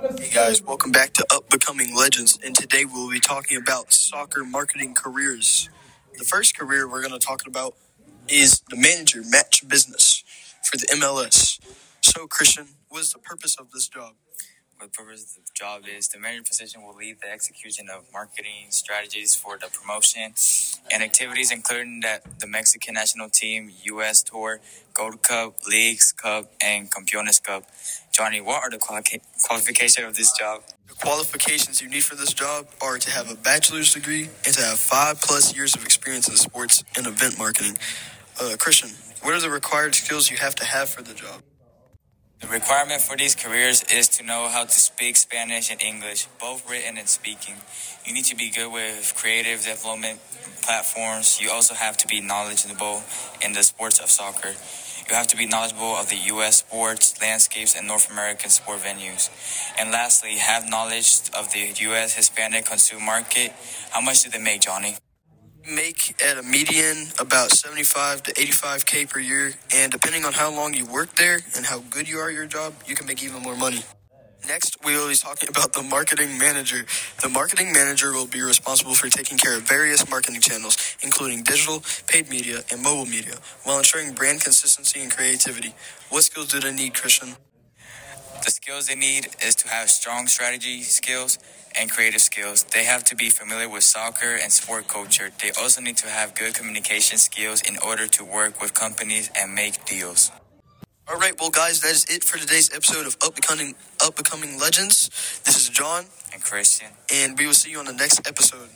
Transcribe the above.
Hey guys, welcome back to Upbecoming Legends, and today we'll be talking about soccer marketing careers. The first career we're going to talk about is the manager match business for the MLS. So, Christian, what is the purpose of this job? The purpose of the job is the manager position will lead the execution of marketing strategies for the promotion and activities, including that the Mexican national team, U.S. Tour, Gold Cup, Leagues Cup, and Campeones Cup. Johnny, what are the quali- qualifications of this job? The qualifications you need for this job are to have a bachelor's degree and to have five plus years of experience in sports and event marketing. Uh, Christian, what are the required skills you have to have for the job? The requirement for these careers is to know how to speak Spanish and English, both written and speaking. You need to be good with creative development platforms. You also have to be knowledgeable in the sports of soccer. You have to be knowledgeable of the U.S. sports landscapes and North American sport venues. And lastly, have knowledge of the U.S. Hispanic consumer market. How much do they make, Johnny? Make at a median about 75 to 85k per year, and depending on how long you work there and how good you are at your job, you can make even more money. Next, we will be talking about the marketing manager. The marketing manager will be responsible for taking care of various marketing channels, including digital, paid media, and mobile media, while ensuring brand consistency and creativity. What skills do they need, Christian? The skills they need is to have strong strategy skills and creative skills. They have to be familiar with soccer and sport culture. They also need to have good communication skills in order to work with companies and make deals. All right, well, guys, that is it for today's episode of Upbecoming, Up Becoming Legends. This is John, And Christian, and we will see you on the next episode.